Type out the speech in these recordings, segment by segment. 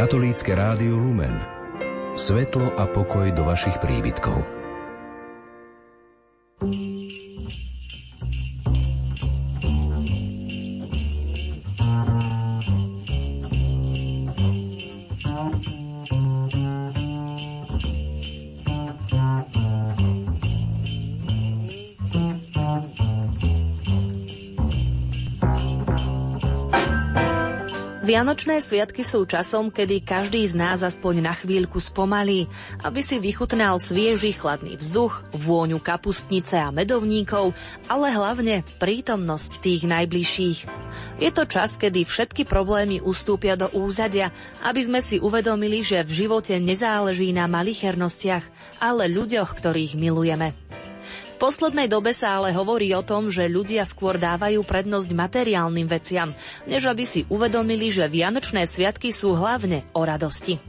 Katolícke rádio Lumen. Svetlo a pokoj do vašich príbytkov. Vianočné sviatky sú časom, kedy každý z nás aspoň na chvíľku spomalí, aby si vychutnal svieži chladný vzduch, vôňu kapustnice a medovníkov, ale hlavne prítomnosť tých najbližších. Je to čas, kedy všetky problémy ustúpia do úzadia, aby sme si uvedomili, že v živote nezáleží na malichernostiach, ale ľuďoch, ktorých milujeme poslednej dobe sa ale hovorí o tom, že ľudia skôr dávajú prednosť materiálnym veciam, než aby si uvedomili, že Vianočné sviatky sú hlavne o radosti.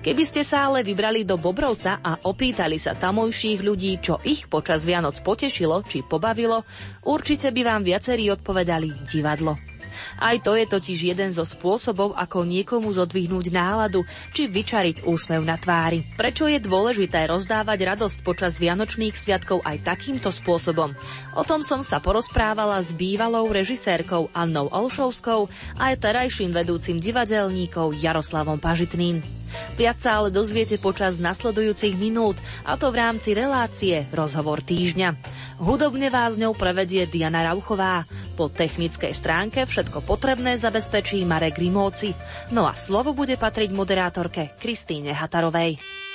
Keby ste sa ale vybrali do Bobrovca a opýtali sa tamojších ľudí, čo ich počas Vianoc potešilo či pobavilo, určite by vám viacerí odpovedali divadlo. Aj to je totiž jeden zo spôsobov, ako niekomu zodvihnúť náladu či vyčariť úsmev na tvári. Prečo je dôležité rozdávať radosť počas Vianočných sviatkov aj takýmto spôsobom? O tom som sa porozprávala s bývalou režisérkou Annou Olšovskou a aj terajším vedúcim divadelníkov Jaroslavom Pažitným. Viac sa ale dozviete počas nasledujúcich minút, a to v rámci relácie Rozhovor týždňa. Hudobne vás ňou prevedie Diana Rauchová. Po technickej stránke všetko potrebné zabezpečí Marek Rimóci. No a slovo bude patriť moderátorke Kristýne Hatarovej.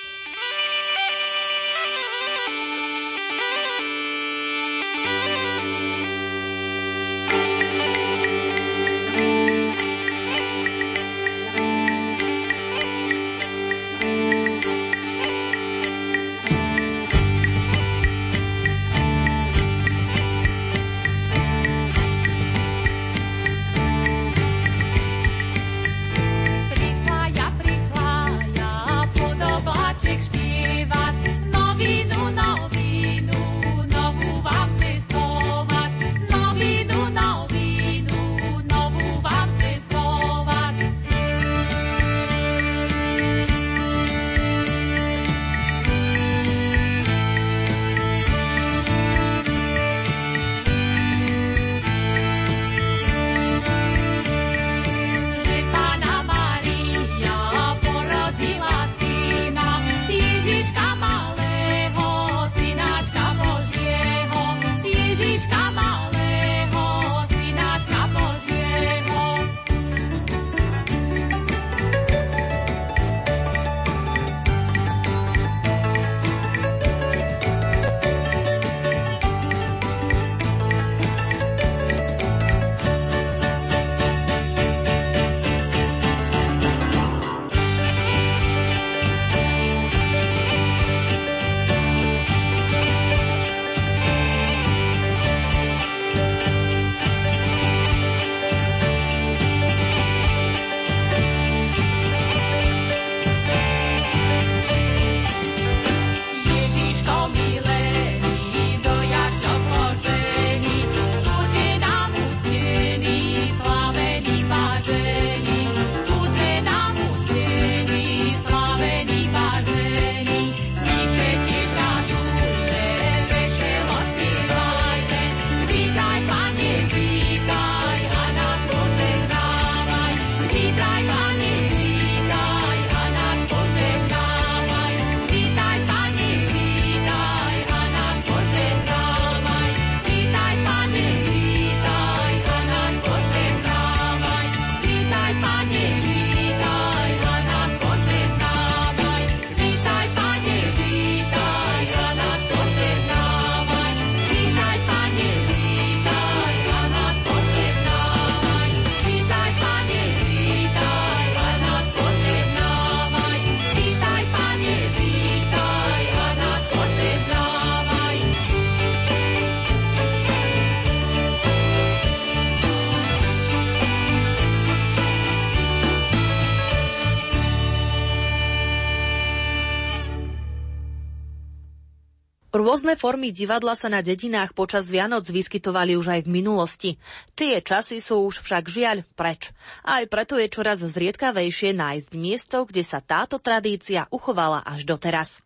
Rôzne formy divadla sa na dedinách počas Vianoc vyskytovali už aj v minulosti. Tie časy sú už však žiaľ preč. Aj preto je čoraz zriedkavejšie nájsť miesto, kde sa táto tradícia uchovala až doteraz.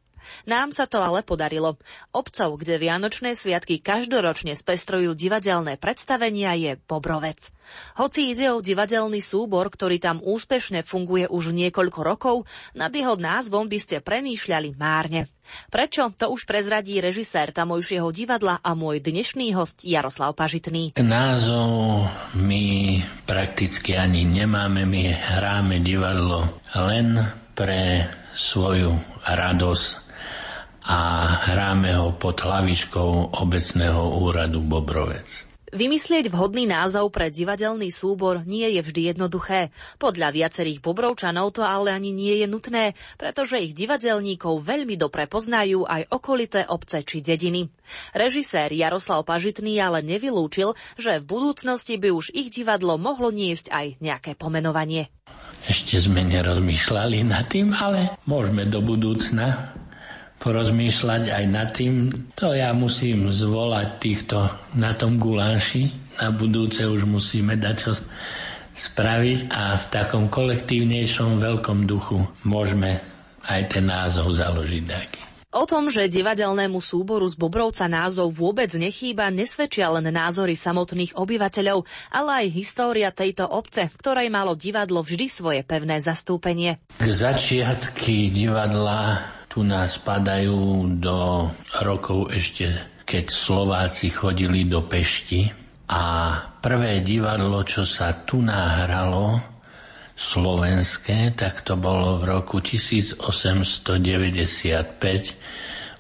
Nám sa to ale podarilo. Obcov, kde Vianočné sviatky každoročne spestrujú divadelné predstavenia, je Bobrovec. Hoci ide o divadelný súbor, ktorý tam úspešne funguje už niekoľko rokov, nad jeho názvom by ste premýšľali márne. Prečo? To už prezradí režisér tamojšieho divadla a môj dnešný host Jaroslav Pažitný. Názov my prakticky ani nemáme, my hráme divadlo len pre svoju radosť a hráme ho pod hlavičkou obecného úradu Bobrovec. Vymyslieť vhodný názov pre divadelný súbor nie je vždy jednoduché. Podľa viacerých Bobrovčanov to ale ani nie je nutné, pretože ich divadelníkov veľmi dobre poznajú aj okolité obce či dediny. Režisér Jaroslav Pažitný ale nevylúčil, že v budúcnosti by už ich divadlo mohlo niesť aj nejaké pomenovanie. Ešte sme nerozmýšľali nad tým, ale môžeme do budúcna porozmýšľať aj nad tým. To ja musím zvolať týchto na tom guláši. Na budúce už musíme dať čo spraviť a v takom kolektívnejšom veľkom duchu môžeme aj ten názov založiť taký. O tom, že divadelnému súboru z Bobrovca názov vôbec nechýba, nesvedčia len názory samotných obyvateľov, ale aj história tejto obce, ktorej malo divadlo vždy svoje pevné zastúpenie. K začiatky divadla tu nás padajú do rokov ešte, keď Slováci chodili do Pešti a prvé divadlo, čo sa tu nahralo, slovenské, tak to bolo v roku 1895.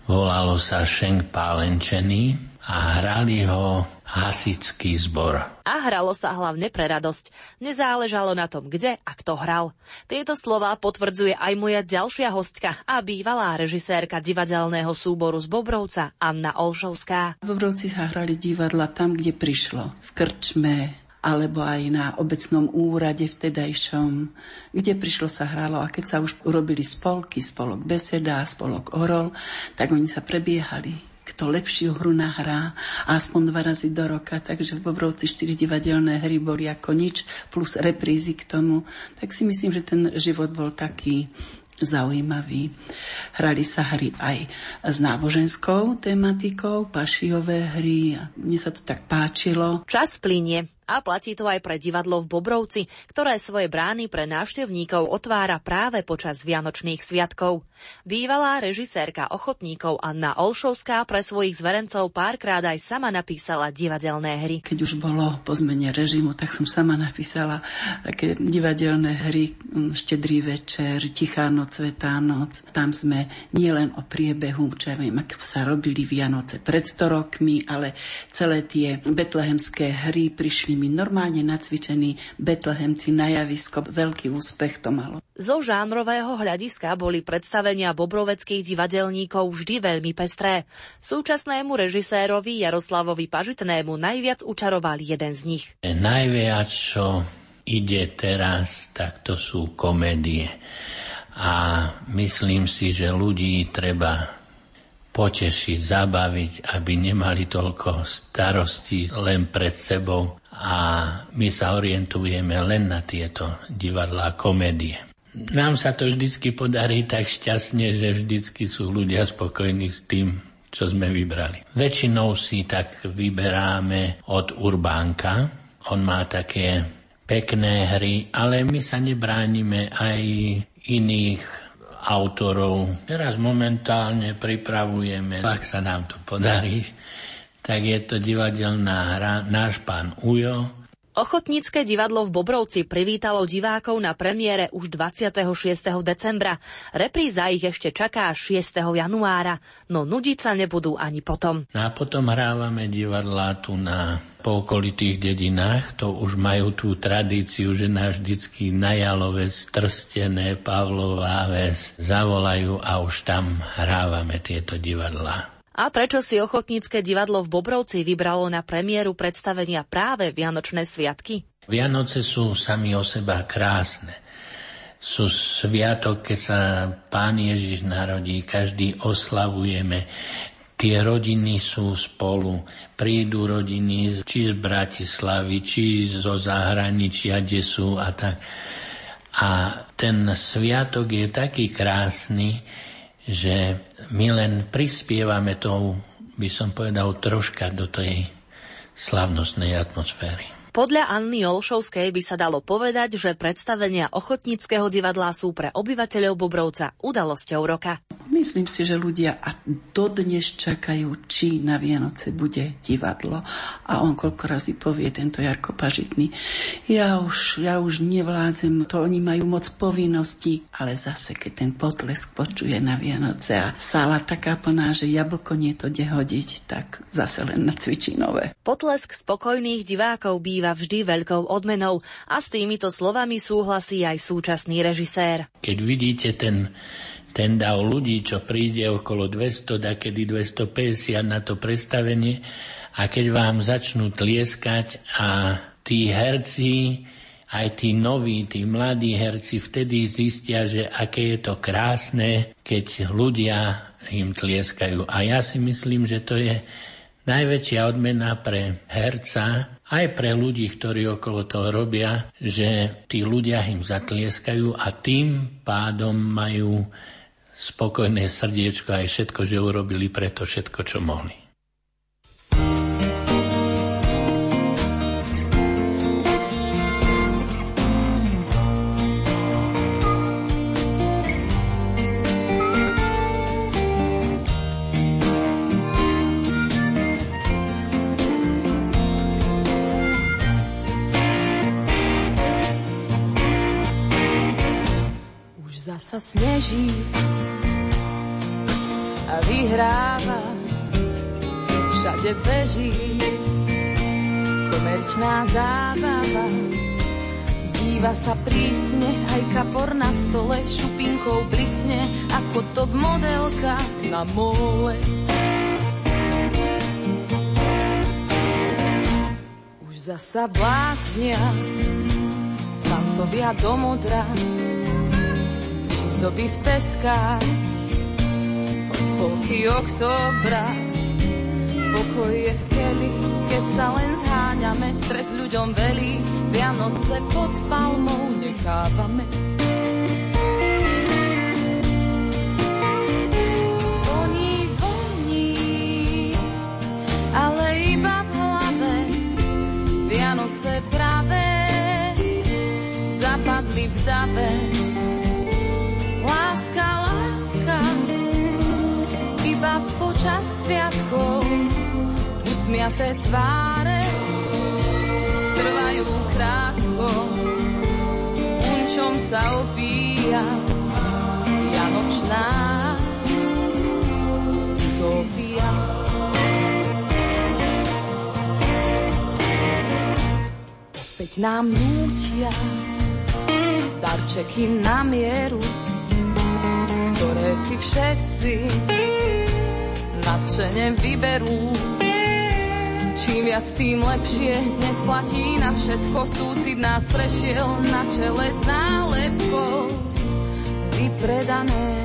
Volalo sa Šenk Pálenčený a hrali ho hasický zbor. A hralo sa hlavne pre radosť. Nezáležalo na tom, kde a kto hral. Tieto slova potvrdzuje aj moja ďalšia hostka a bývalá režisérka divadelného súboru z Bobrovca, Anna Olšovská. V Bobrovci sa hrali divadla tam, kde prišlo. V krčme, alebo aj na obecnom úrade vtedajšom, kde prišlo sa hralo a keď sa už urobili spolky, spolok Beseda, spolok Orol, tak oni sa prebiehali kto lepšiu hru nahrá, aspoň dva razy do roka, takže v Bobrovci štyri divadelné hry boli ako nič, plus reprízy k tomu, tak si myslím, že ten život bol taký zaujímavý. Hrali sa hry aj s náboženskou tematikou, pašiové hry a mne sa to tak páčilo. Čas plinie. A platí to aj pre divadlo v Bobrovci, ktoré svoje brány pre návštevníkov otvára práve počas Vianočných sviatkov. Bývalá režisérka ochotníkov Anna Olšovská pre svojich zverencov párkrát aj sama napísala divadelné hry. Keď už bolo po zmene režimu, tak som sama napísala také divadelné hry mm, Štedrý večer, Tichá noc, Svetá noc. Tam sme nielen o priebehu, čo ja viem, ako sa robili Vianoce pred 100 rokmi, ale celé tie betlehemské hry prišli nimi normálne nacvičení betlehemci na javisko. Veľký úspech to malo. Zo žánrového hľadiska boli predstavenia bobroveckých divadelníkov vždy veľmi pestré. Súčasnému režisérovi Jaroslavovi Pažitnému najviac učaroval jeden z nich. Najviac, čo ide teraz, tak to sú komédie. A myslím si, že ľudí treba potešiť, zabaviť, aby nemali toľko starostí len pred sebou a my sa orientujeme len na tieto divadlá komédie. Nám sa to vždycky podarí tak šťastne, že vždycky sú ľudia spokojní s tým, čo sme vybrali. Väčšinou si tak vyberáme od Urbánka. On má také pekné hry, ale my sa nebránime aj iných autorov. Teraz momentálne pripravujeme, ak sa nám to podarí, tak je to divadelná hra Náš pán Ujo. Ochotnícke divadlo v Bobrovci privítalo divákov na premiére už 26. decembra. Repríza ich ešte čaká 6. januára, no nudiť sa nebudú ani potom. No a potom hrávame divadlá tu na po okolitých dedinách, to už majú tú tradíciu, že nás vždycky na Jalovec, Trstené, Pavlová ves zavolajú a už tam hrávame tieto divadlá. A prečo si ochotnícke divadlo v Bobrovci vybralo na premiéru predstavenia práve Vianočné sviatky? Vianoce sú sami o seba krásne. Sú sviatok, keď sa Pán Ježiš narodí, každý oslavujeme tie rodiny sú spolu. Prídu rodiny či z Bratislavy, či zo zahraničia, kde sú a tak. A ten sviatok je taký krásny, že my len prispievame tou, by som povedal, troška do tej slavnostnej atmosféry. Podľa Anny Olšovskej by sa dalo povedať, že predstavenia ochotníckého divadla sú pre obyvateľov Bobrovca udalosťou roka. Myslím si, že ľudia a dodnes čakajú, či na Vianoce bude divadlo. A on koľko razy povie, tento Jarko Pažitný, ja už, ja už nevládzem, to oni majú moc povinností, ale zase, keď ten potlesk počuje na Vianoce a sála taká plná, že jablko nie to hodiť, tak zase len na cvičinové. Potlesk spokojných divákov býva býva vždy veľkou odmenou a s týmito slovami súhlasí aj súčasný režisér. Keď vidíte ten ten dav ľudí, čo príde okolo 200, kedy 250 na to predstavenie a keď vám začnú tlieskať a tí herci, aj tí noví, tí mladí herci vtedy zistia, že aké je to krásne, keď ľudia im tlieskajú. A ja si myslím, že to je najväčšia odmena pre herca, aj pre ľudí, ktorí okolo toho robia, že tí ľudia im zatlieskajú a tým pádom majú spokojné srdiečko aj všetko, že urobili preto všetko, čo mohli. Sa sneží a vyhráva, všade beží komerčná zábava. Díva sa prísne, aj kapor na stole šupinkou blisne, ako top modelka na mole. Už zasa blásnia, Santovia do modra, ozdoby v teskách od polky oktobra. Pokoj je v keli, keď sa len zháňame, stres ľuďom velí, Vianoce pod palmou nechávame. Zvoní, zvoní, ale iba v hlave, Vianoce práve zapadli v dave usmiaté tváre trvajú krátko, unčom sa opíja janočná utopia. Opäť nám nútia darčeky na mieru, ktoré si všetci nadšene vyberú. Čím viac, tým lepšie, dnes platí na všetko, súcit nás prešiel na čele s nálepkou. Vypredané.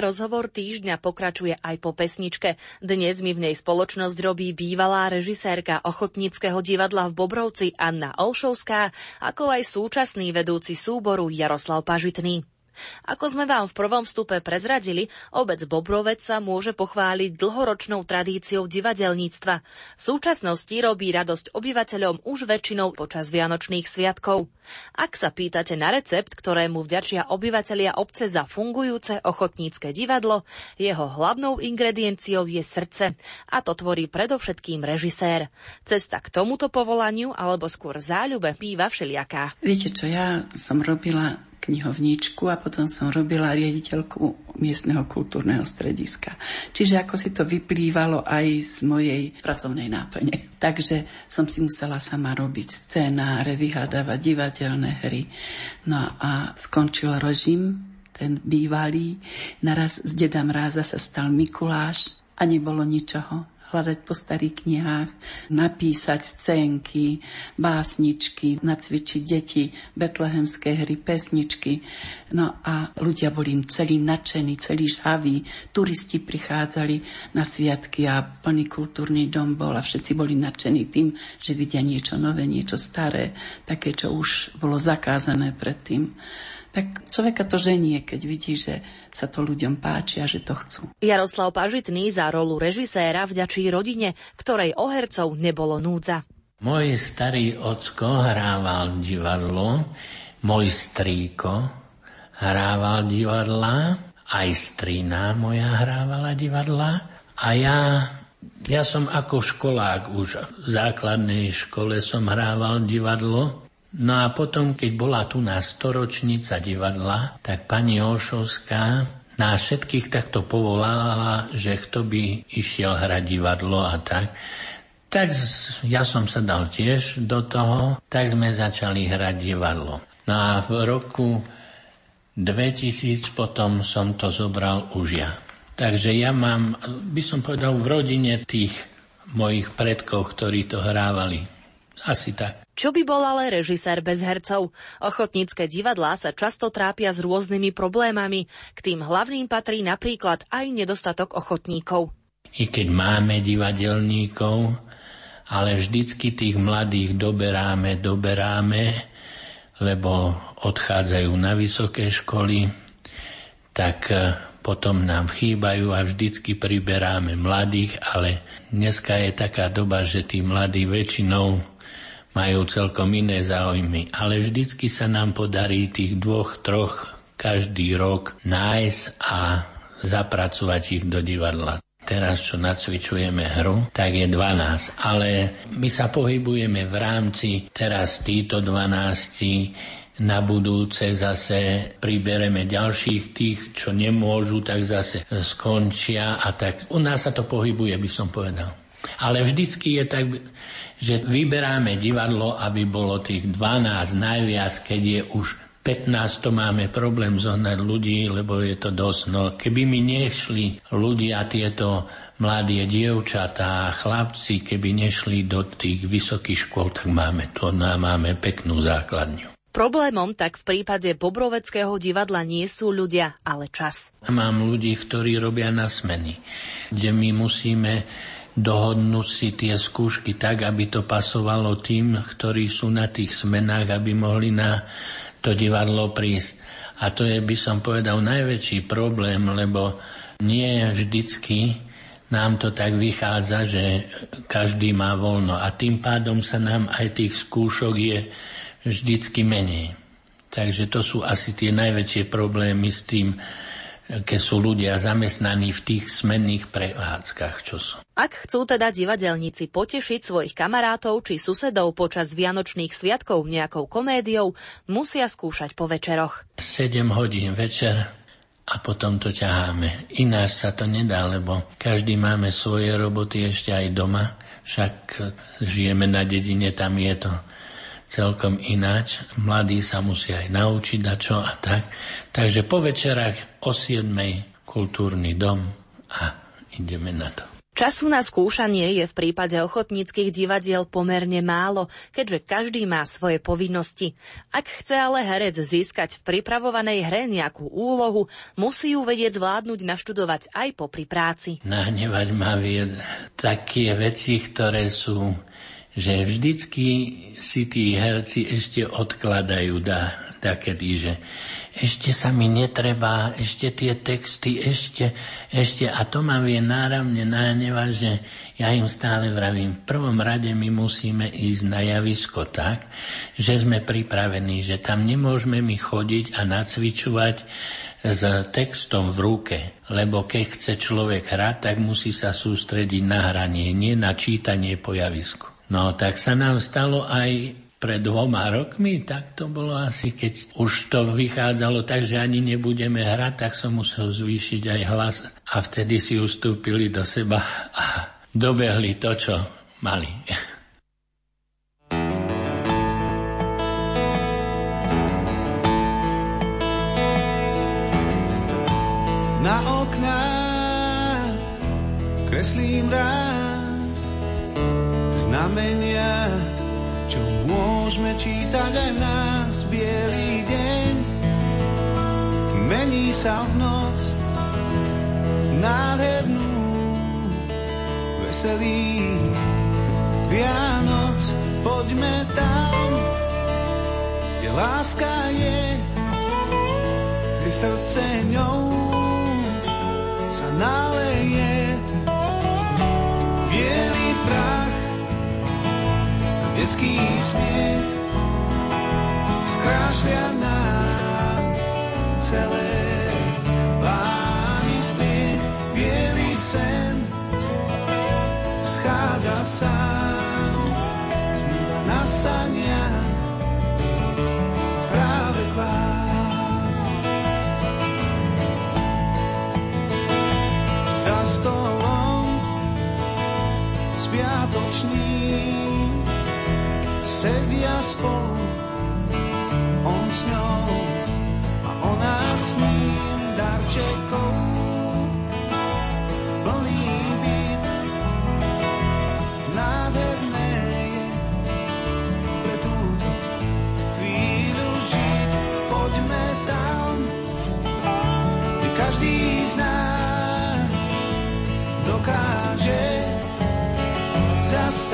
Rozhovor týždňa pokračuje aj po pesničke. Dnes mi v nej spoločnosť robí bývalá režisérka ochotníckého divadla v Bobrovci Anna Olšovská, ako aj súčasný vedúci súboru Jaroslav Pažitný. Ako sme vám v prvom vstupe prezradili, obec Bobrovec sa môže pochváliť dlhoročnou tradíciou divadelníctva. V súčasnosti robí radosť obyvateľom už väčšinou počas Vianočných sviatkov. Ak sa pýtate na recept, ktorému vďačia obyvatelia obce za fungujúce ochotnícke divadlo, jeho hlavnou ingredienciou je srdce a to tvorí predovšetkým režisér. Cesta k tomuto povolaniu alebo skôr záľube býva všelijaká. Viete čo, ja som robila knihovníčku a potom som robila riaditeľku miestneho kultúrneho strediska. Čiže ako si to vyplývalo aj z mojej pracovnej náplne. Takže som si musela sama robiť scénáre, vyhľadávať divadelné hry. No a skončil režim, ten bývalý. Naraz z Deda Mráza sa stal Mikuláš a nebolo ničoho hľadať po starých knihách, napísať scénky, básničky, nacvičiť deti, betlehemské hry, pesničky. No a ľudia boli celí nadšení, celí žhaví. Turisti prichádzali na sviatky a plný kultúrny dom bol a všetci boli nadšení tým, že vidia niečo nové, niečo staré, také, čo už bolo zakázané predtým tak človeka to ženie, keď vidí, že sa to ľuďom páči a že to chcú. Jaroslav Pažitný za rolu režiséra vďačí rodine, ktorej o hercov nebolo núdza. Môj starý ocko hrával divadlo, môj strýko hrával divadla, aj strina moja hrávala divadla a ja ja som ako školák už v základnej škole som hrával divadlo No a potom, keď bola tu na storočnica divadla, tak pani Olšovská nás všetkých takto povolala, že kto by išiel hrať divadlo a tak. Tak ja som sa dal tiež do toho, tak sme začali hrať divadlo. No a v roku 2000 potom som to zobral už ja. Takže ja mám, by som povedal, v rodine tých mojich predkov, ktorí to hrávali. Asi tak. Čo by bol ale režisér bez hercov? Ochotnícke divadlá sa často trápia s rôznymi problémami. K tým hlavným patrí napríklad aj nedostatok ochotníkov. I keď máme divadelníkov, ale vždycky tých mladých doberáme, doberáme, lebo odchádzajú na vysoké školy, tak e, potom nám chýbajú a vždycky priberáme mladých, ale dneska je taká doba, že tí mladí väčšinou majú celkom iné záujmy, ale vždycky sa nám podarí tých dvoch, troch každý rok nájsť a zapracovať ich do divadla. Teraz, čo nacvičujeme hru, tak je 12, ale my sa pohybujeme v rámci teraz títo 12 na budúce zase pribereme ďalších tých, čo nemôžu, tak zase skončia a tak. U nás sa to pohybuje, by som povedal. Ale vždycky je tak, že vyberáme divadlo, aby bolo tých 12 najviac, keď je už 15 to máme problém zohnať ľudí, lebo je to dosť. No keby mi nešli ľudia, tieto mladé dievčatá a chlapci, keby nešli do tých vysokých škôl, tak máme to, máme peknú základňu. Problémom tak v prípade Bobroveckého divadla nie sú ľudia, ale čas. Mám ľudí, ktorí robia na smeny, kde my musíme dohodnúť si tie skúšky tak, aby to pasovalo tým, ktorí sú na tých smenách, aby mohli na to divadlo prísť. A to je, by som povedal, najväčší problém, lebo nie vždycky nám to tak vychádza, že každý má voľno a tým pádom sa nám aj tých skúšok je vždycky menej. Takže to sú asi tie najväčšie problémy s tým, keď sú ľudia zamestnaní v tých smenných prevádzkach, čo sú. Ak chcú teda divadelníci potešiť svojich kamarátov či susedov počas Vianočných sviatkov nejakou komédiou, musia skúšať po večeroch. 7 hodín večer a potom to ťaháme. Ináč sa to nedá, lebo každý máme svoje roboty ešte aj doma, však žijeme na dedine, tam je to celkom ináč. Mladí sa musia aj naučiť a čo a tak. Takže po večerách o 7. kultúrny dom a ideme na to. Času na skúšanie je v prípade ochotníckých divadiel pomerne málo, keďže každý má svoje povinnosti. Ak chce ale herec získať v pripravovanej hre nejakú úlohu, musí ju vedieť zvládnuť naštudovať aj popri práci. Nahnevať ma vie také veci, ktoré sú že vždycky si tí herci ešte odkladajú da, takedy, že ešte sa mi netreba, ešte tie texty, ešte, ešte. A to ma vie náravne nahnevať, že ja im stále vravím, v prvom rade my musíme ísť na javisko tak, že sme pripravení, že tam nemôžeme my chodiť a nacvičovať s textom v ruke, lebo keď chce človek hrať, tak musí sa sústrediť na hranie, nie na čítanie po javisku. No tak sa nám stalo aj pred dvoma rokmi, tak to bolo asi, keď už to vychádzalo tak, že ani nebudeme hrať, tak som musel zvýšiť aj hlas a vtedy si ustúpili do seba a dobehli to, čo mali. Na okná kreslím znamenia čo môžeme čítať aj v nás bielý deň. Mení sa v noc nádhernú veselý Vianoc. Poďme tam, kde láska je, kde srdce ňou sa naleje. Bielý prach detský smiech skrášľa nám celé lány striech, bielý sen schádza sám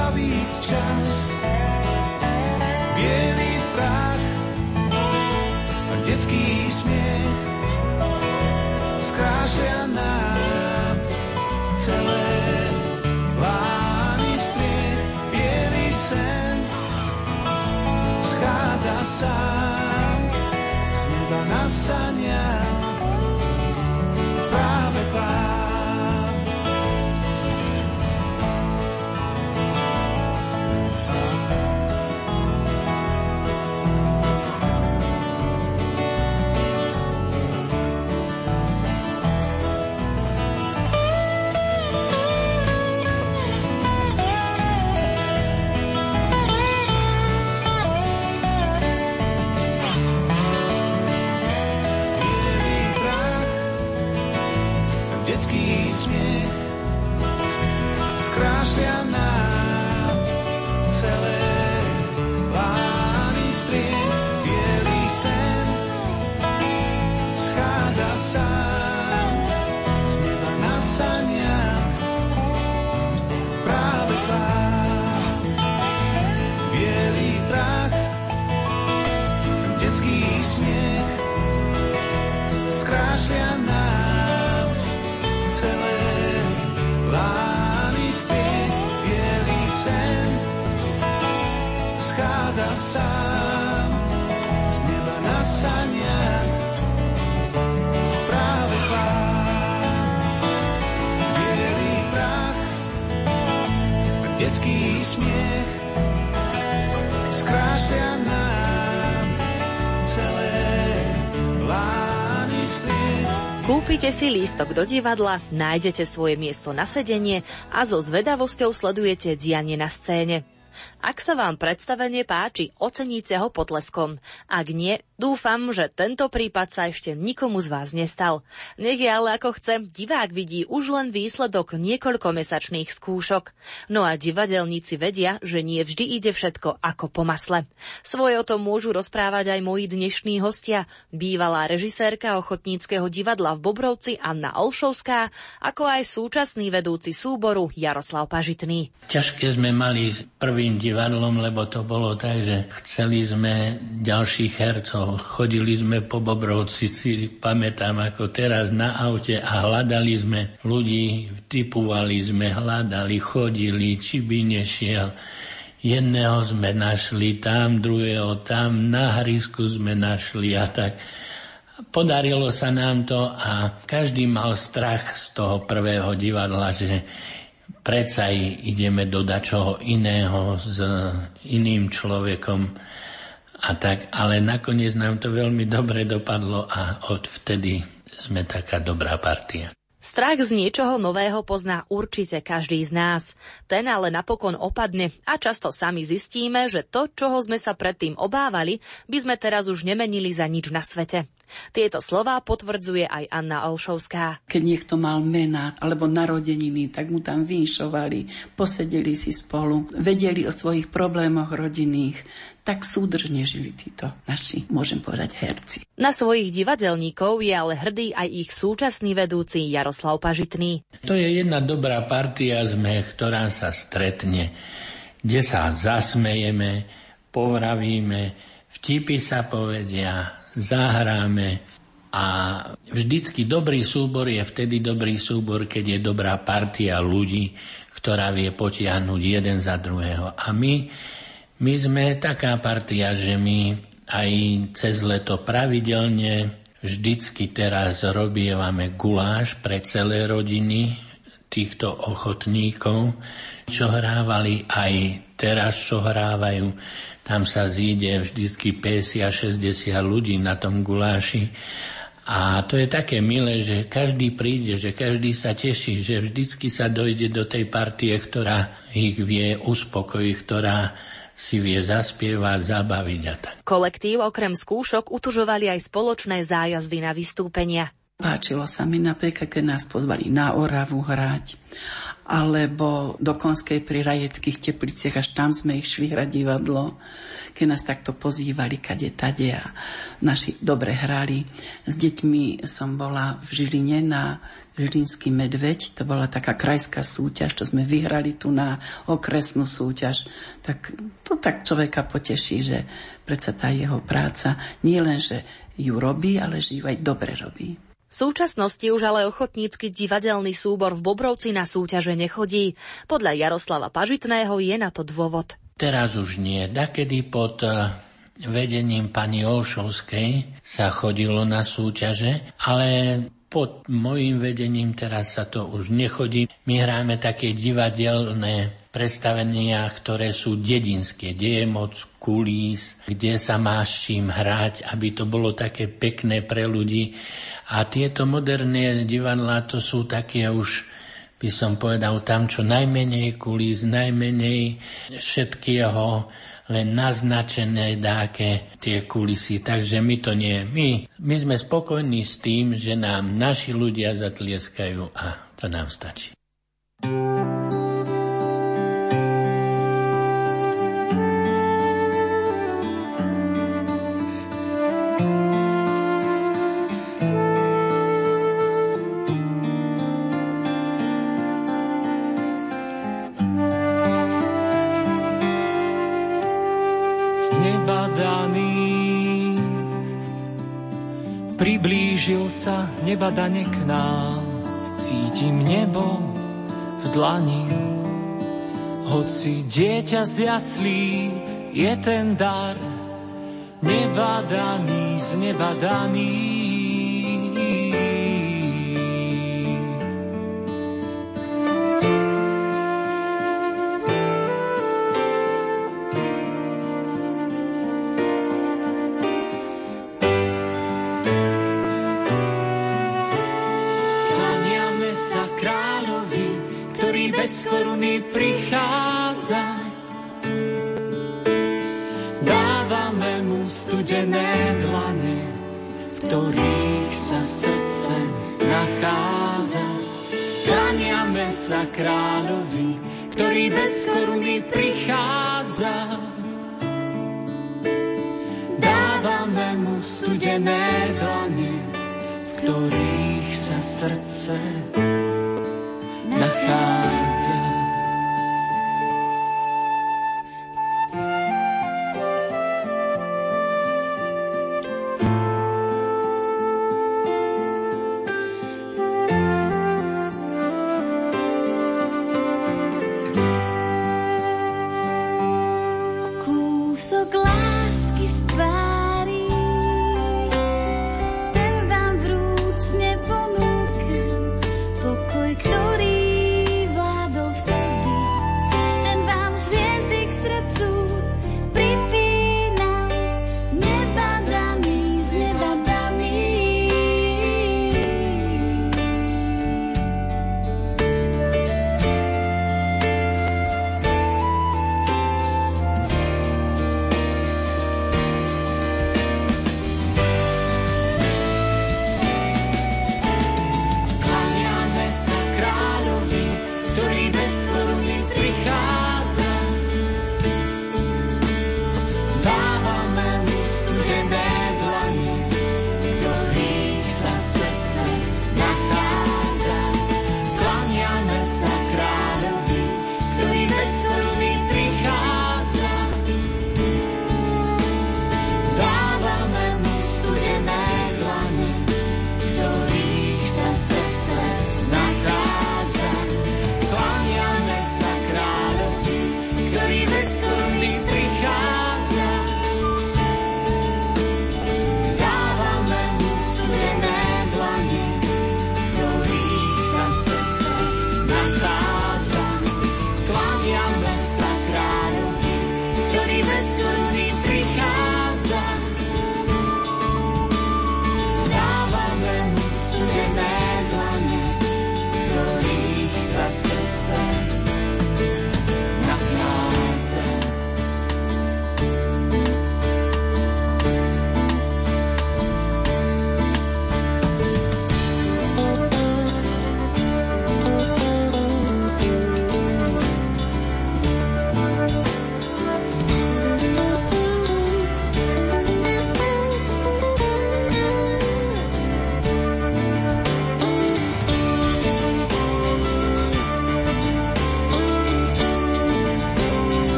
zastaviť čas bielý Kúpite si lístok do divadla, nájdete svoje miesto na sedenie a so zvedavosťou sledujete dianie na scéne. Ak sa vám predstavenie páči, oceníte ho potleskom. Ak nie, dúfam, že tento prípad sa ešte nikomu z vás nestal. Nech je ale ako chce, divák vidí už len výsledok niekoľkomesačných skúšok. No a divadelníci vedia, že nie vždy ide všetko ako po masle. Svoje o tom môžu rozprávať aj moji dnešní hostia, bývalá režisérka ochotníckého divadla v Bobrovci Anna Olšovská, ako aj súčasný vedúci súboru Jaroslav Pažitný. Ťažké sme mali prvým divadlom, lebo to bolo tak, že chceli sme ďalších hercov. Chodili sme po Bobrovci, si pamätám ako teraz na aute a hľadali sme ľudí, typovali sme, hľadali, chodili, či by nešiel. Jedného sme našli tam, druhého tam, na hrisku sme našli a tak. Podarilo sa nám to a každý mal strach z toho prvého divadla, že predsa ideme do dačoho iného s iným človekom a tak, ale nakoniec nám to veľmi dobre dopadlo a odvtedy sme taká dobrá partia. Strach z niečoho nového pozná určite každý z nás. Ten ale napokon opadne a často sami zistíme, že to, čoho sme sa predtým obávali, by sme teraz už nemenili za nič na svete. Tieto slová potvrdzuje aj Anna Olšovská. Keď niekto mal mena alebo narodeniny, tak mu tam vinšovali, posedeli si spolu, vedeli o svojich problémoch rodinných. Tak súdržne žili títo naši, môžem povedať, herci. Na svojich divadelníkov je ale hrdý aj ich súčasný vedúci Jaroslav Pažitný. To je jedna dobrá partia sme, ktorá sa stretne, kde sa zasmejeme, povravíme, vtipy sa povedia, zahráme a vždycky dobrý súbor je vtedy dobrý súbor, keď je dobrá partia ľudí, ktorá vie potiahnuť jeden za druhého. A my, my sme taká partia, že my aj cez leto pravidelne vždycky teraz robievame guláš pre celé rodiny týchto ochotníkov, čo hrávali aj teraz, čo hrávajú tam sa zíde vždycky 50 a 60 ľudí na tom guláši. A to je také milé, že každý príde, že každý sa teší, že vždycky sa dojde do tej partie, ktorá ich vie uspokojiť, ktorá si vie zaspievať, zabaviť a tak. Kolektív okrem skúšok utužovali aj spoločné zájazdy na vystúpenia. Páčilo sa mi napríklad, keď nás pozvali na Oravu hrať alebo do Konskej pri Rajeckých tepliciach, až tam sme ich šli hrať divadlo, keď nás takto pozývali kade tade a naši dobre hrali. S deťmi som bola v Žiline na Žilinský medveď, to bola taká krajská súťaž, čo sme vyhrali tu na okresnú súťaž. Tak to tak človeka poteší, že predsa tá jeho práca nie len, že ju robí, ale že ju aj dobre robí. V súčasnosti už ale ochotnícky divadelný súbor v Bobrovci na súťaže nechodí. Podľa Jaroslava Pažitného je na to dôvod. Teraz už nie. Dakedy pod eh, vedením pani Olšovskej sa chodilo na súťaže, ale pod mojim vedením teraz sa to už nechodí. My hráme také divadelné predstavenia, ktoré sú dedinské, kde moc kulís, kde sa má s čím hrať, aby to bolo také pekné pre ľudí. A tieto moderné divadlá to sú také už by som povedal tam čo najmenej kulís, najmenej všetkého, len naznačené dáke tie kulisy. Takže my to nie. My, my sme spokojní s tým, že nám naši ľudia zatlieskajú a to nám stačí. Priblížil nebadane k nám, cítim nebo v dlani. Hoci dieťa z jaslí je ten dar, nebadaný, znebadaný. studené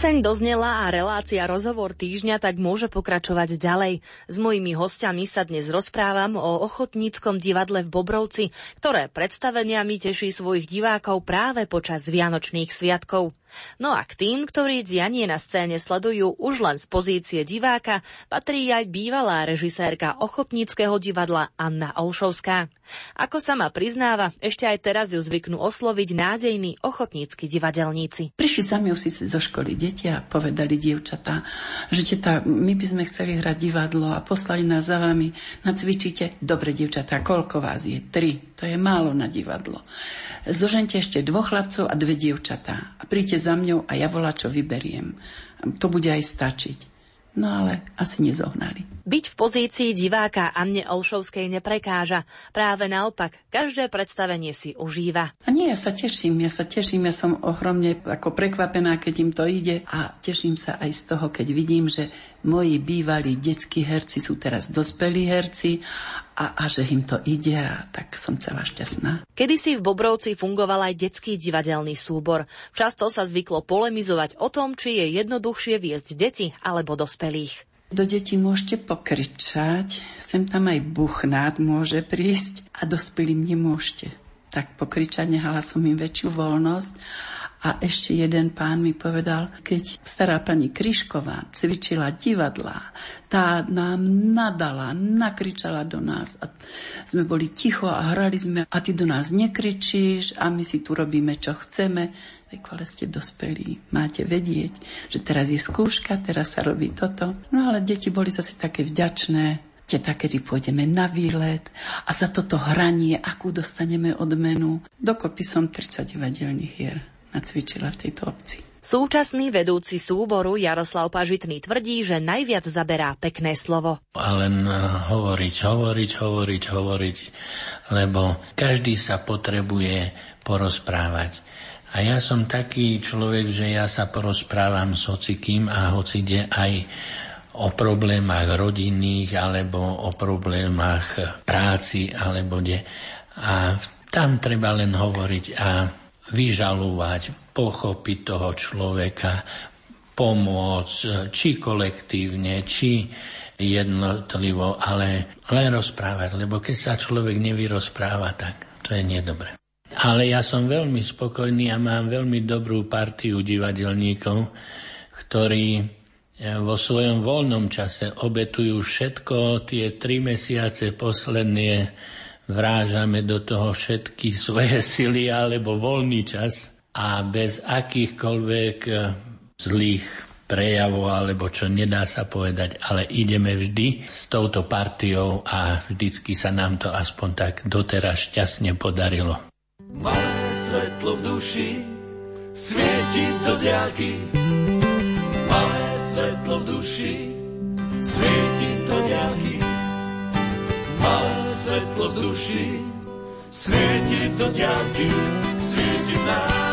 Pieseň doznela a relácia Rozhovor týždňa tak môže pokračovať ďalej. S mojimi hostiami sa dnes rozprávam o ochotníckom divadle v Bobrovci, ktoré predstaveniami teší svojich divákov práve počas Vianočných sviatkov. No a k tým, ktorí dianie na scéne sledujú už len z pozície diváka, patrí aj bývalá režisérka ochotníckého divadla Anna Olšovská. Ako sama priznáva, ešte aj teraz ju zvyknú osloviť nádejní ochotnícky divadelníci. Prišli sami už zo školy deti a povedali dievčatá, že teta, my by sme chceli hrať divadlo a poslali nás za vami, nacvičíte. Dobre, dievčatá, koľko vás je? Tri. To je málo na divadlo. Zožente ešte dvoch chlapcov a dve dievčatá. A príďte za mňou a ja volá, čo vyberiem. To bude aj stačiť. No ale asi nezohnali. Byť v pozícii diváka Anne Olšovskej neprekáža. Práve naopak, každé predstavenie si užíva. A nie, ja sa teším, ja sa teším, ja som ohromne ako prekvapená, keď im to ide a teším sa aj z toho, keď vidím, že moji bývalí detskí herci sú teraz dospelí herci a, a že im to ide a tak som celá šťastná. Kedy si v Bobrovci fungoval aj detský divadelný súbor. Často sa zvyklo polemizovať o tom, či je jednoduchšie viesť deti alebo dospelých. Do detí môžete pokričať, sem tam aj buchnát môže prísť a dospelým nemôžete. Tak pokričať, nehala som im väčšiu voľnosť a ešte jeden pán mi povedal, keď stará pani Kryšková cvičila divadlá, tá nám nadala, nakričala do nás a sme boli ticho a hrali sme a ty do nás nekričíš a my si tu robíme, čo chceme. Tak ale ste dospelí, máte vedieť, že teraz je skúška, teraz sa robí toto. No ale deti boli zase také vďačné, teta, kedy pôjdeme na výlet a za toto hranie, akú dostaneme odmenu. Dokopy som 30 divadelných hier nacvičila v tejto obci. Súčasný vedúci súboru Jaroslav Pažitný tvrdí, že najviac zaberá pekné slovo. A len eh, hovoriť, hovoriť, hovoriť, hovoriť, lebo každý sa potrebuje porozprávať. A ja som taký človek, že ja sa porozprávam s hocikým a hoci ide aj o problémach rodinných alebo o problémach práci alebo kde. A tam treba len hovoriť a vyžalovať, pochopiť toho človeka, pomôcť, či kolektívne, či jednotlivo, ale len rozprávať, lebo keď sa človek nevyrozpráva, tak to je nedobre. Ale ja som veľmi spokojný a mám veľmi dobrú partiu divadelníkov, ktorí e, vo svojom voľnom čase obetujú všetko, tie tri mesiace posledné vrážame do toho všetky svoje sily alebo voľný čas a bez akýchkoľvek e, zlých prejavov alebo čo nedá sa povedať, ale ideme vždy s touto partiou a vždycky sa nám to aspoň tak doteraz šťastne podarilo. Malé svetlo v duši svieti do diaľky. Malé svetlo v duši svieti do diaľky. Malé svetlo v duši svieti do diaľky. Svieti v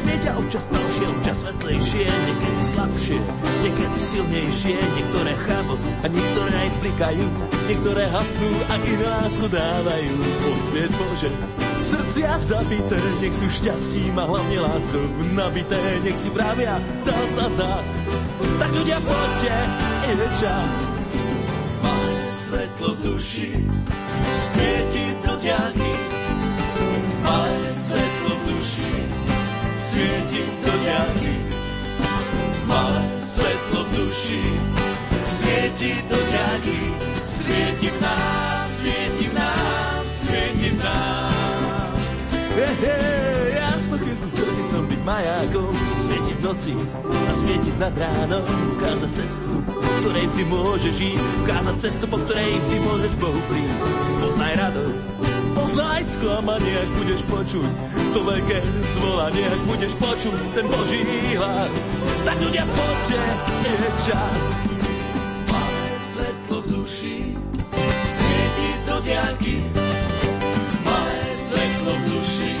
svietia občas tmavšie, občas svetlejšie, niekedy slabšie, niekedy silnejšie, niektoré chápu a niektoré aj blikajú, niektoré hasnú a lásku dávajú. Posviet Bože, srdcia zabité, nech sú šťastím a hlavne láskou nabité, nech si pravia zas a zas. Tak ľudia poďte, ide čas. Malé svetlo v duši svieti do diaľky. Malé svetlo v svieti do diaľky. Malé svetlo v duši svieti do diaľky. Svieti v nás, svieti v nás, svieti v nás. Hey, hey, ja spokojný, chcel by som byť majákom, svietiť v noci a svietiť nad ránom, ukázať cestu, po ktorej vždy môžeš ísť, ukázať cestu, po ktorej vždy môžeš Bohu prísť. Poznaj radosť, poznaj sklamanie, až budeš počuť to veľké zvolanie, až budeš počuť ten Boží hlas. Tak ľudia, poďte, je čas. Malé svetlo v duši svieti do diaľky. Malé svetlo v duši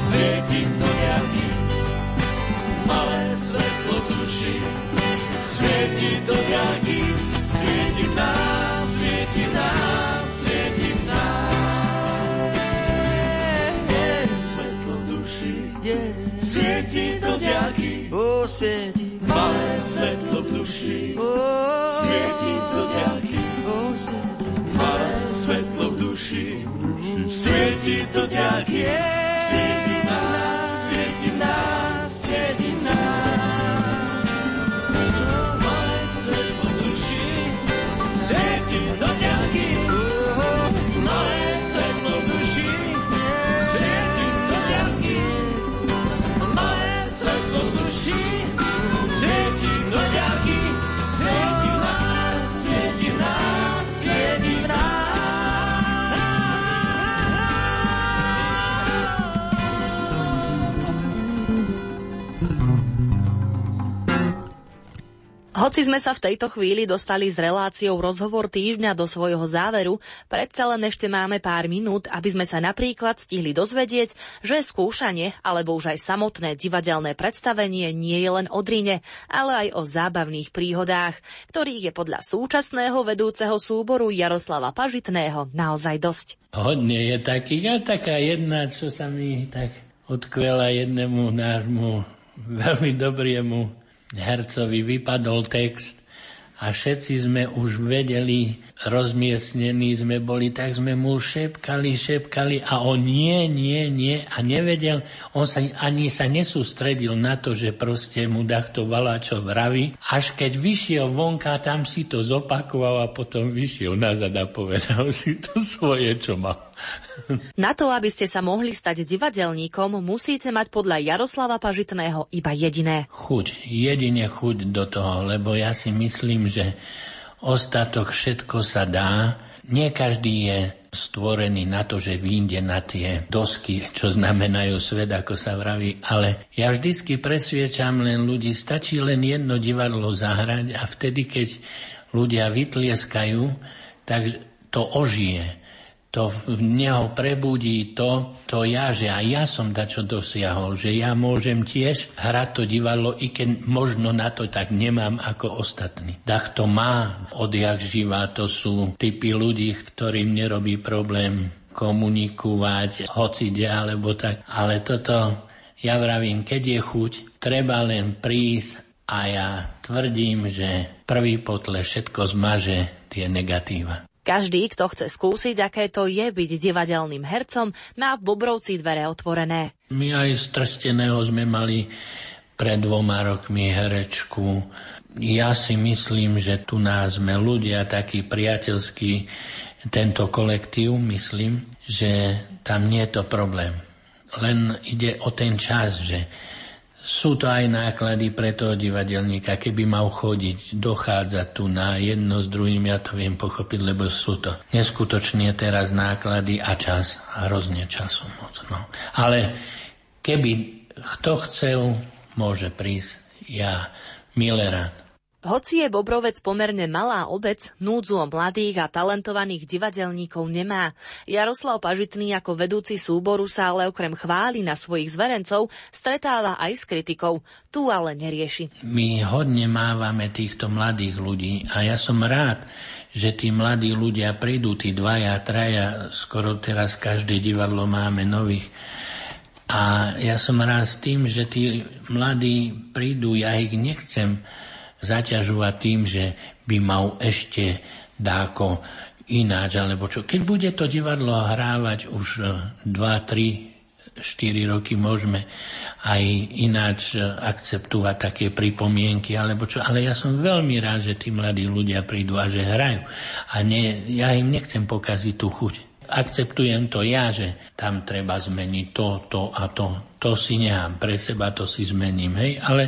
svieti do diaľky. Malé svetlo duši svieti do diaľky. Svieti v nás, svieti v nás, svieti v nás. Svetlo v duši svieti do diaľky. O, svieti, Malé svetlo v duši svieti do diaľky. o, svieti, Malé svetlo v duši svieti do diaľky. Svieti v nás, svieti nás, svieti Hoci sme sa v tejto chvíli dostali s reláciou rozhovor týždňa do svojho záveru, predsa len ešte máme pár minút, aby sme sa napríklad stihli dozvedieť, že skúšanie alebo už aj samotné divadelné predstavenie nie je len o drine, ale aj o zábavných príhodách, ktorých je podľa súčasného vedúceho súboru Jaroslava Pažitného naozaj dosť. Hodne je takých a taká jedna, čo sa mi tak odkvela jednému nášmu veľmi dobriemu hercovi vypadol text a všetci sme už vedeli, rozmiestnení sme boli, tak sme mu šepkali, šepkali a on nie, nie, nie a nevedel, on sa ani sa nesústredil na to, že proste mu takto čo vraví, až keď vyšiel vonka, tam si to zopakoval a potom vyšiel nazad a povedal si to svoje, čo mal. Na to, aby ste sa mohli stať divadelníkom, musíte mať podľa Jaroslava Pažitného iba jediné. Chuť, jedine chuť do toho, lebo ja si myslím, že ostatok všetko sa dá. Nie každý je stvorený na to, že vyjde na tie dosky, čo znamenajú svet, ako sa vraví, ale ja vždycky presviečam len ľudí, stačí len jedno divadlo zahrať a vtedy, keď ľudia vytlieskajú, tak to ožije to v neho prebudí to, to ja, že aj ja som dačo dosiahol, že ja môžem tiež hrať to divadlo, i keď možno na to tak nemám ako ostatní. Dach to má odjak živá, to sú typy ľudí, ktorým nerobí problém komunikovať, hoci ide alebo tak. Ale toto, ja vravím, keď je chuť, treba len prísť a ja tvrdím, že prvý potle všetko zmaže tie negatíva. Každý, kto chce skúsiť, aké to je byť divadelným hercom, má v Bobrovci dvere otvorené. My aj z Trsteného sme mali pred dvoma rokmi herečku. Ja si myslím, že tu nás sme ľudia takí priateľskí, tento kolektív, myslím, že tam nie je to problém. Len ide o ten čas, že sú to aj náklady pre toho divadelníka, keby mal chodiť, dochádzať tu na jedno s druhým, ja to viem pochopiť, lebo sú to neskutočne teraz náklady a čas, a hrozne času moc. No. Ale keby kto chcel, môže prísť. Ja milé rád. Hoci je Bobrovec pomerne malá obec, núdzu o mladých a talentovaných divadelníkov nemá. Jaroslav Pažitný ako vedúci súboru sa ale okrem chváli na svojich zverencov stretáva aj s kritikou. Tu ale nerieši. My hodne mávame týchto mladých ľudí a ja som rád, že tí mladí ľudia prídu, tí dvaja, traja, skoro teraz každé divadlo máme nových. A ja som rád s tým, že tí mladí prídu, ja ich nechcem zaťažovať tým, že by mal ešte dáko ináč, alebo čo. Keď bude to divadlo hrávať už 2, 3, 4 roky môžeme aj ináč e, akceptovať také pripomienky, alebo čo. Ale ja som veľmi rád, že tí mladí ľudia prídu a že hrajú. A ne, ja im nechcem pokaziť tú chuť. Akceptujem to ja, že tam treba zmeniť to, to a to. To si nechám pre seba, to si zmením. Hej? Ale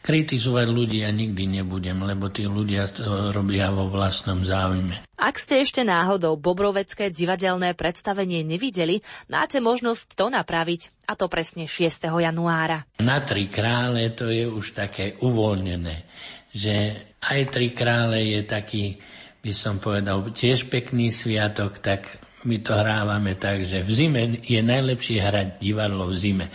Kritizovať ľudí ja nikdy nebudem, lebo tí ľudia to robia vo vlastnom záujme. Ak ste ešte náhodou Bobrovecké divadelné predstavenie nevideli, máte možnosť to napraviť, a to presne 6. januára. Na tri krále to je už také uvoľnené, že aj tri krále je taký, by som povedal, tiež pekný sviatok, tak my to hrávame tak, že v zime je najlepšie hrať divadlo v zime.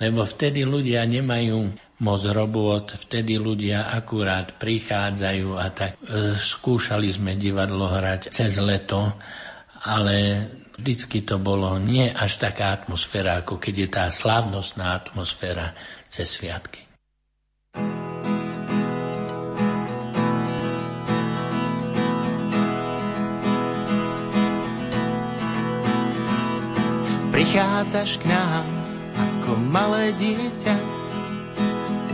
Lebo vtedy ľudia nemajú moc robot, vtedy ľudia akurát prichádzajú a tak e, skúšali sme divadlo hrať cez leto, ale vždycky to bolo nie až taká atmosféra, ako keď je tá slávnostná atmosféra cez sviatky. Prichádzaš k nám ako malé dieťa,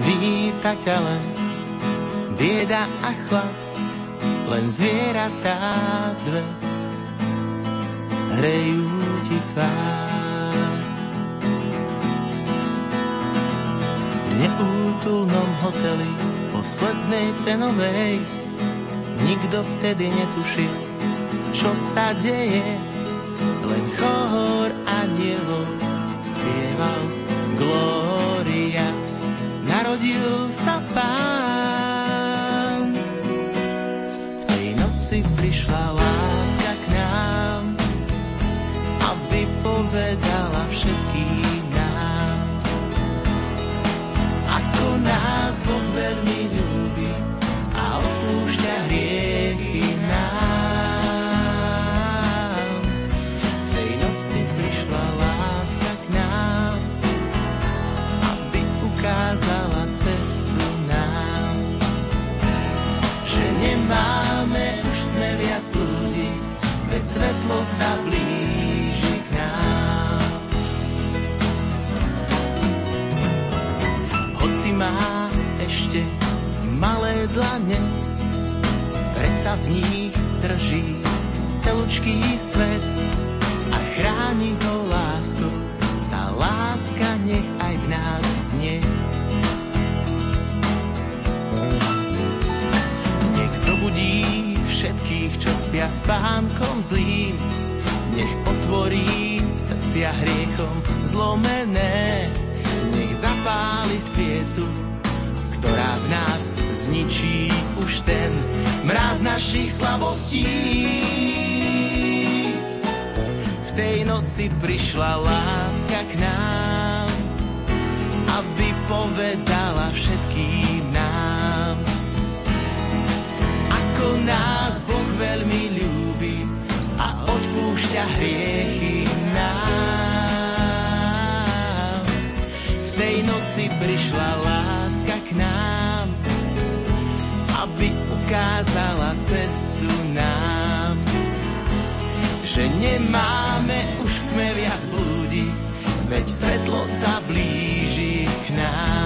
Víta ťa len bieda a chlad, len zvieratá dve. Hrejú ti tvár. V neútulnom hoteli poslednej cenovej nikto vtedy netušil, čo sa deje, len chor anielov spieval Gloria narodil sa pán. Svetlo sa blíži k nám. Hoci má ešte malé dlane, predsa v nich drží celúčký svet a chráni ho láskou. Tá láska nech aj v nás znie. Nech zobudí všetkých, čo spia s pánkom zlým. Nech otvorí srdcia hriechom zlomené. Nech zapáli sviecu, ktorá v nás zničí už ten mráz našich slabostí. V tej noci prišla láska k nám, aby povedala všetkým ako nás Boh veľmi ľúbi a odpúšťa hriechy nám. V tej noci prišla láska k nám, aby ukázala cestu nám. Že nemáme už v viac blúdiť, veď svetlo sa blíži k nám.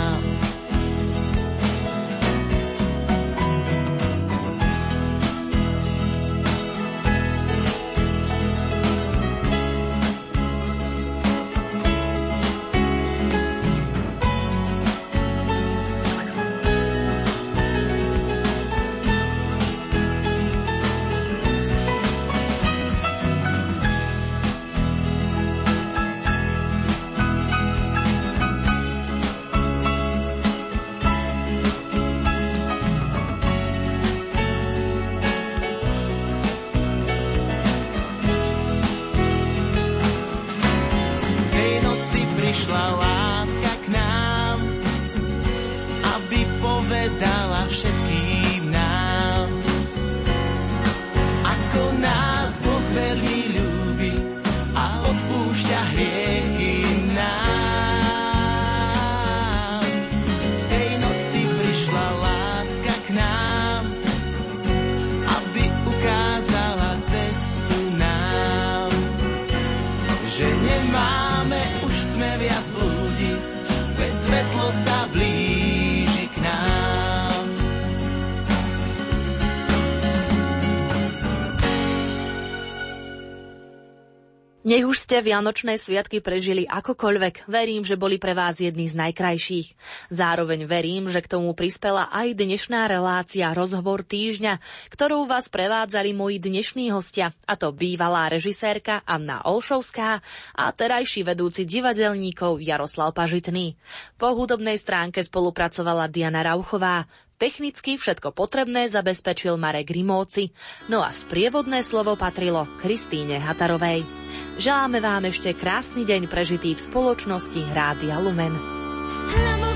V Nech už ste Vianočné sviatky prežili akokoľvek, verím, že boli pre vás jedni z najkrajších. Zároveň verím, že k tomu prispela aj dnešná relácia Rozhovor týždňa, ktorou vás prevádzali moji dnešní hostia, a to bývalá režisérka Anna Olšovská a terajší vedúci divadelníkov Jaroslav Pažitný. Po hudobnej stránke spolupracovala Diana Rauchová, Technicky všetko potrebné zabezpečil Marek Rimóci, no a sprievodné slovo patrilo Kristíne Hatarovej. Želáme vám ešte krásny deň prežitý v spoločnosti Rádia Lumen. Lebo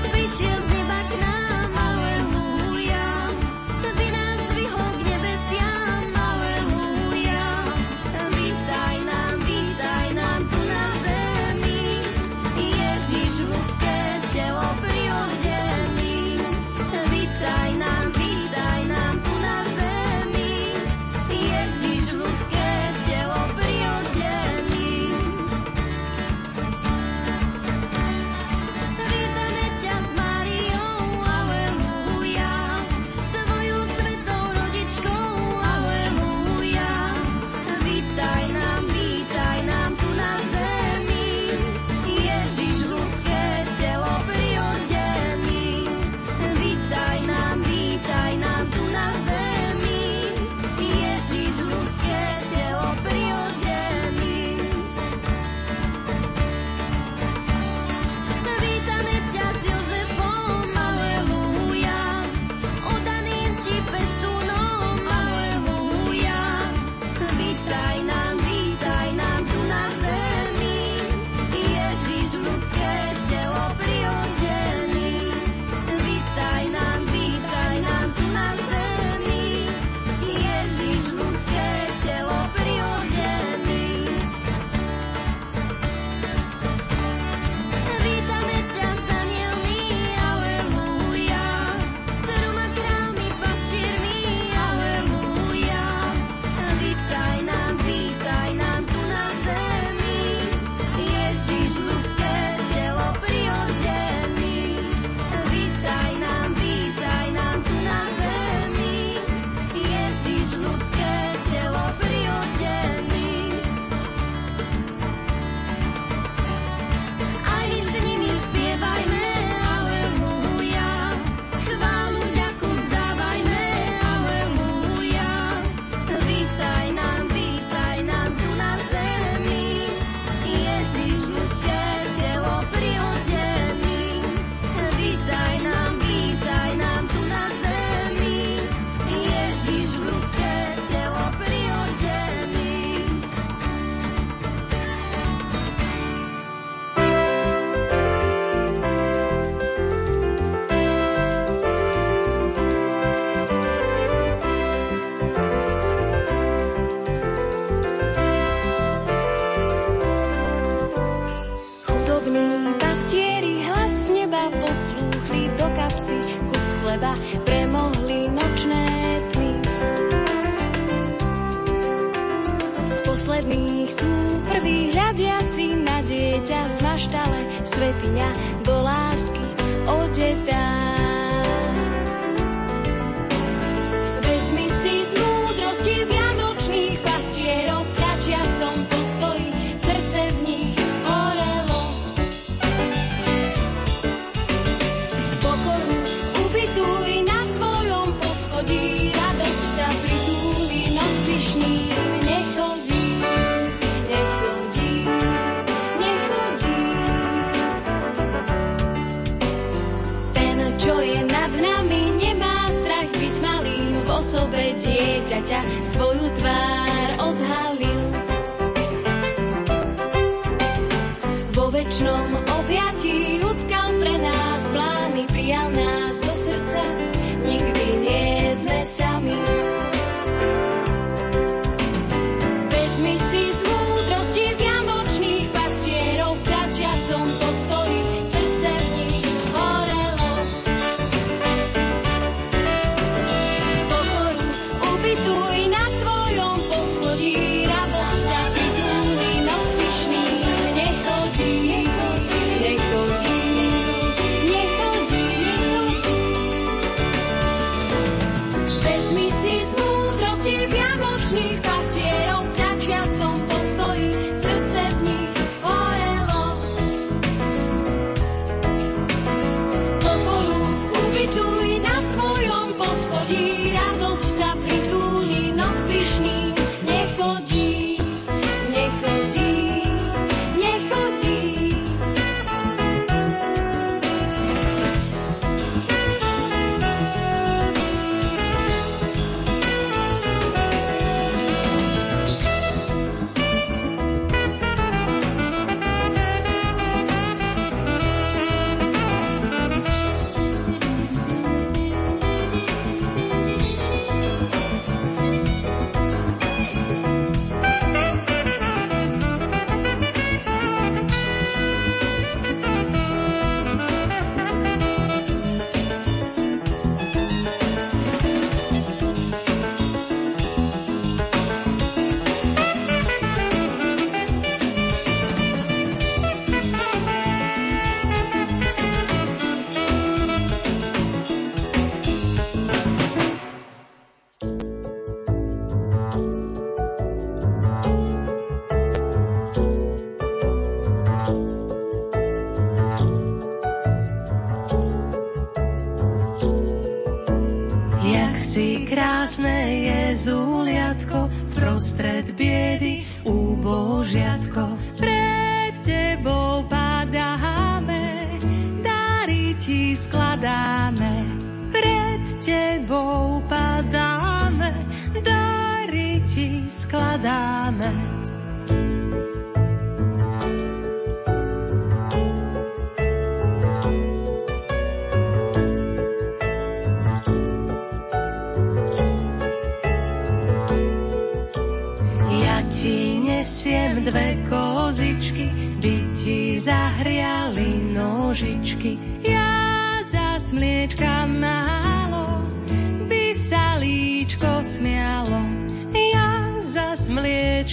Z posledných sú prvý hľadiaci na dieťa z maštale, svetiňa do lásky odetá.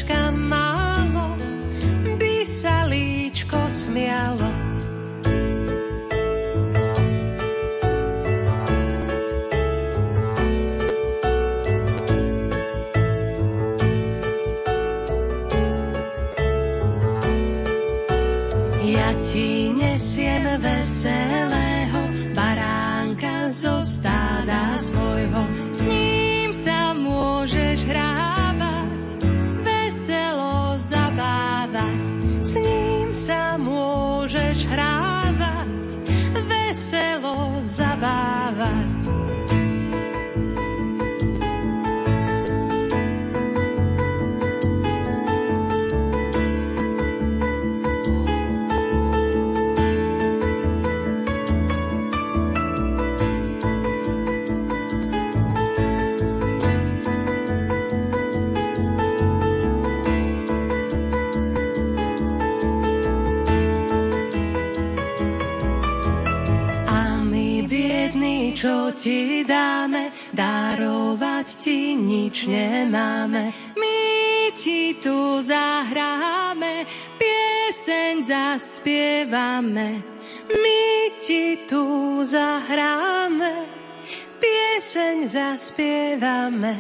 Come ma telo zabávať. Ti dáme, darovať ti nič nemáme. My ti tu zahráme, pieseň zaspievame. My ti tu zahráme, pieseň zaspievame.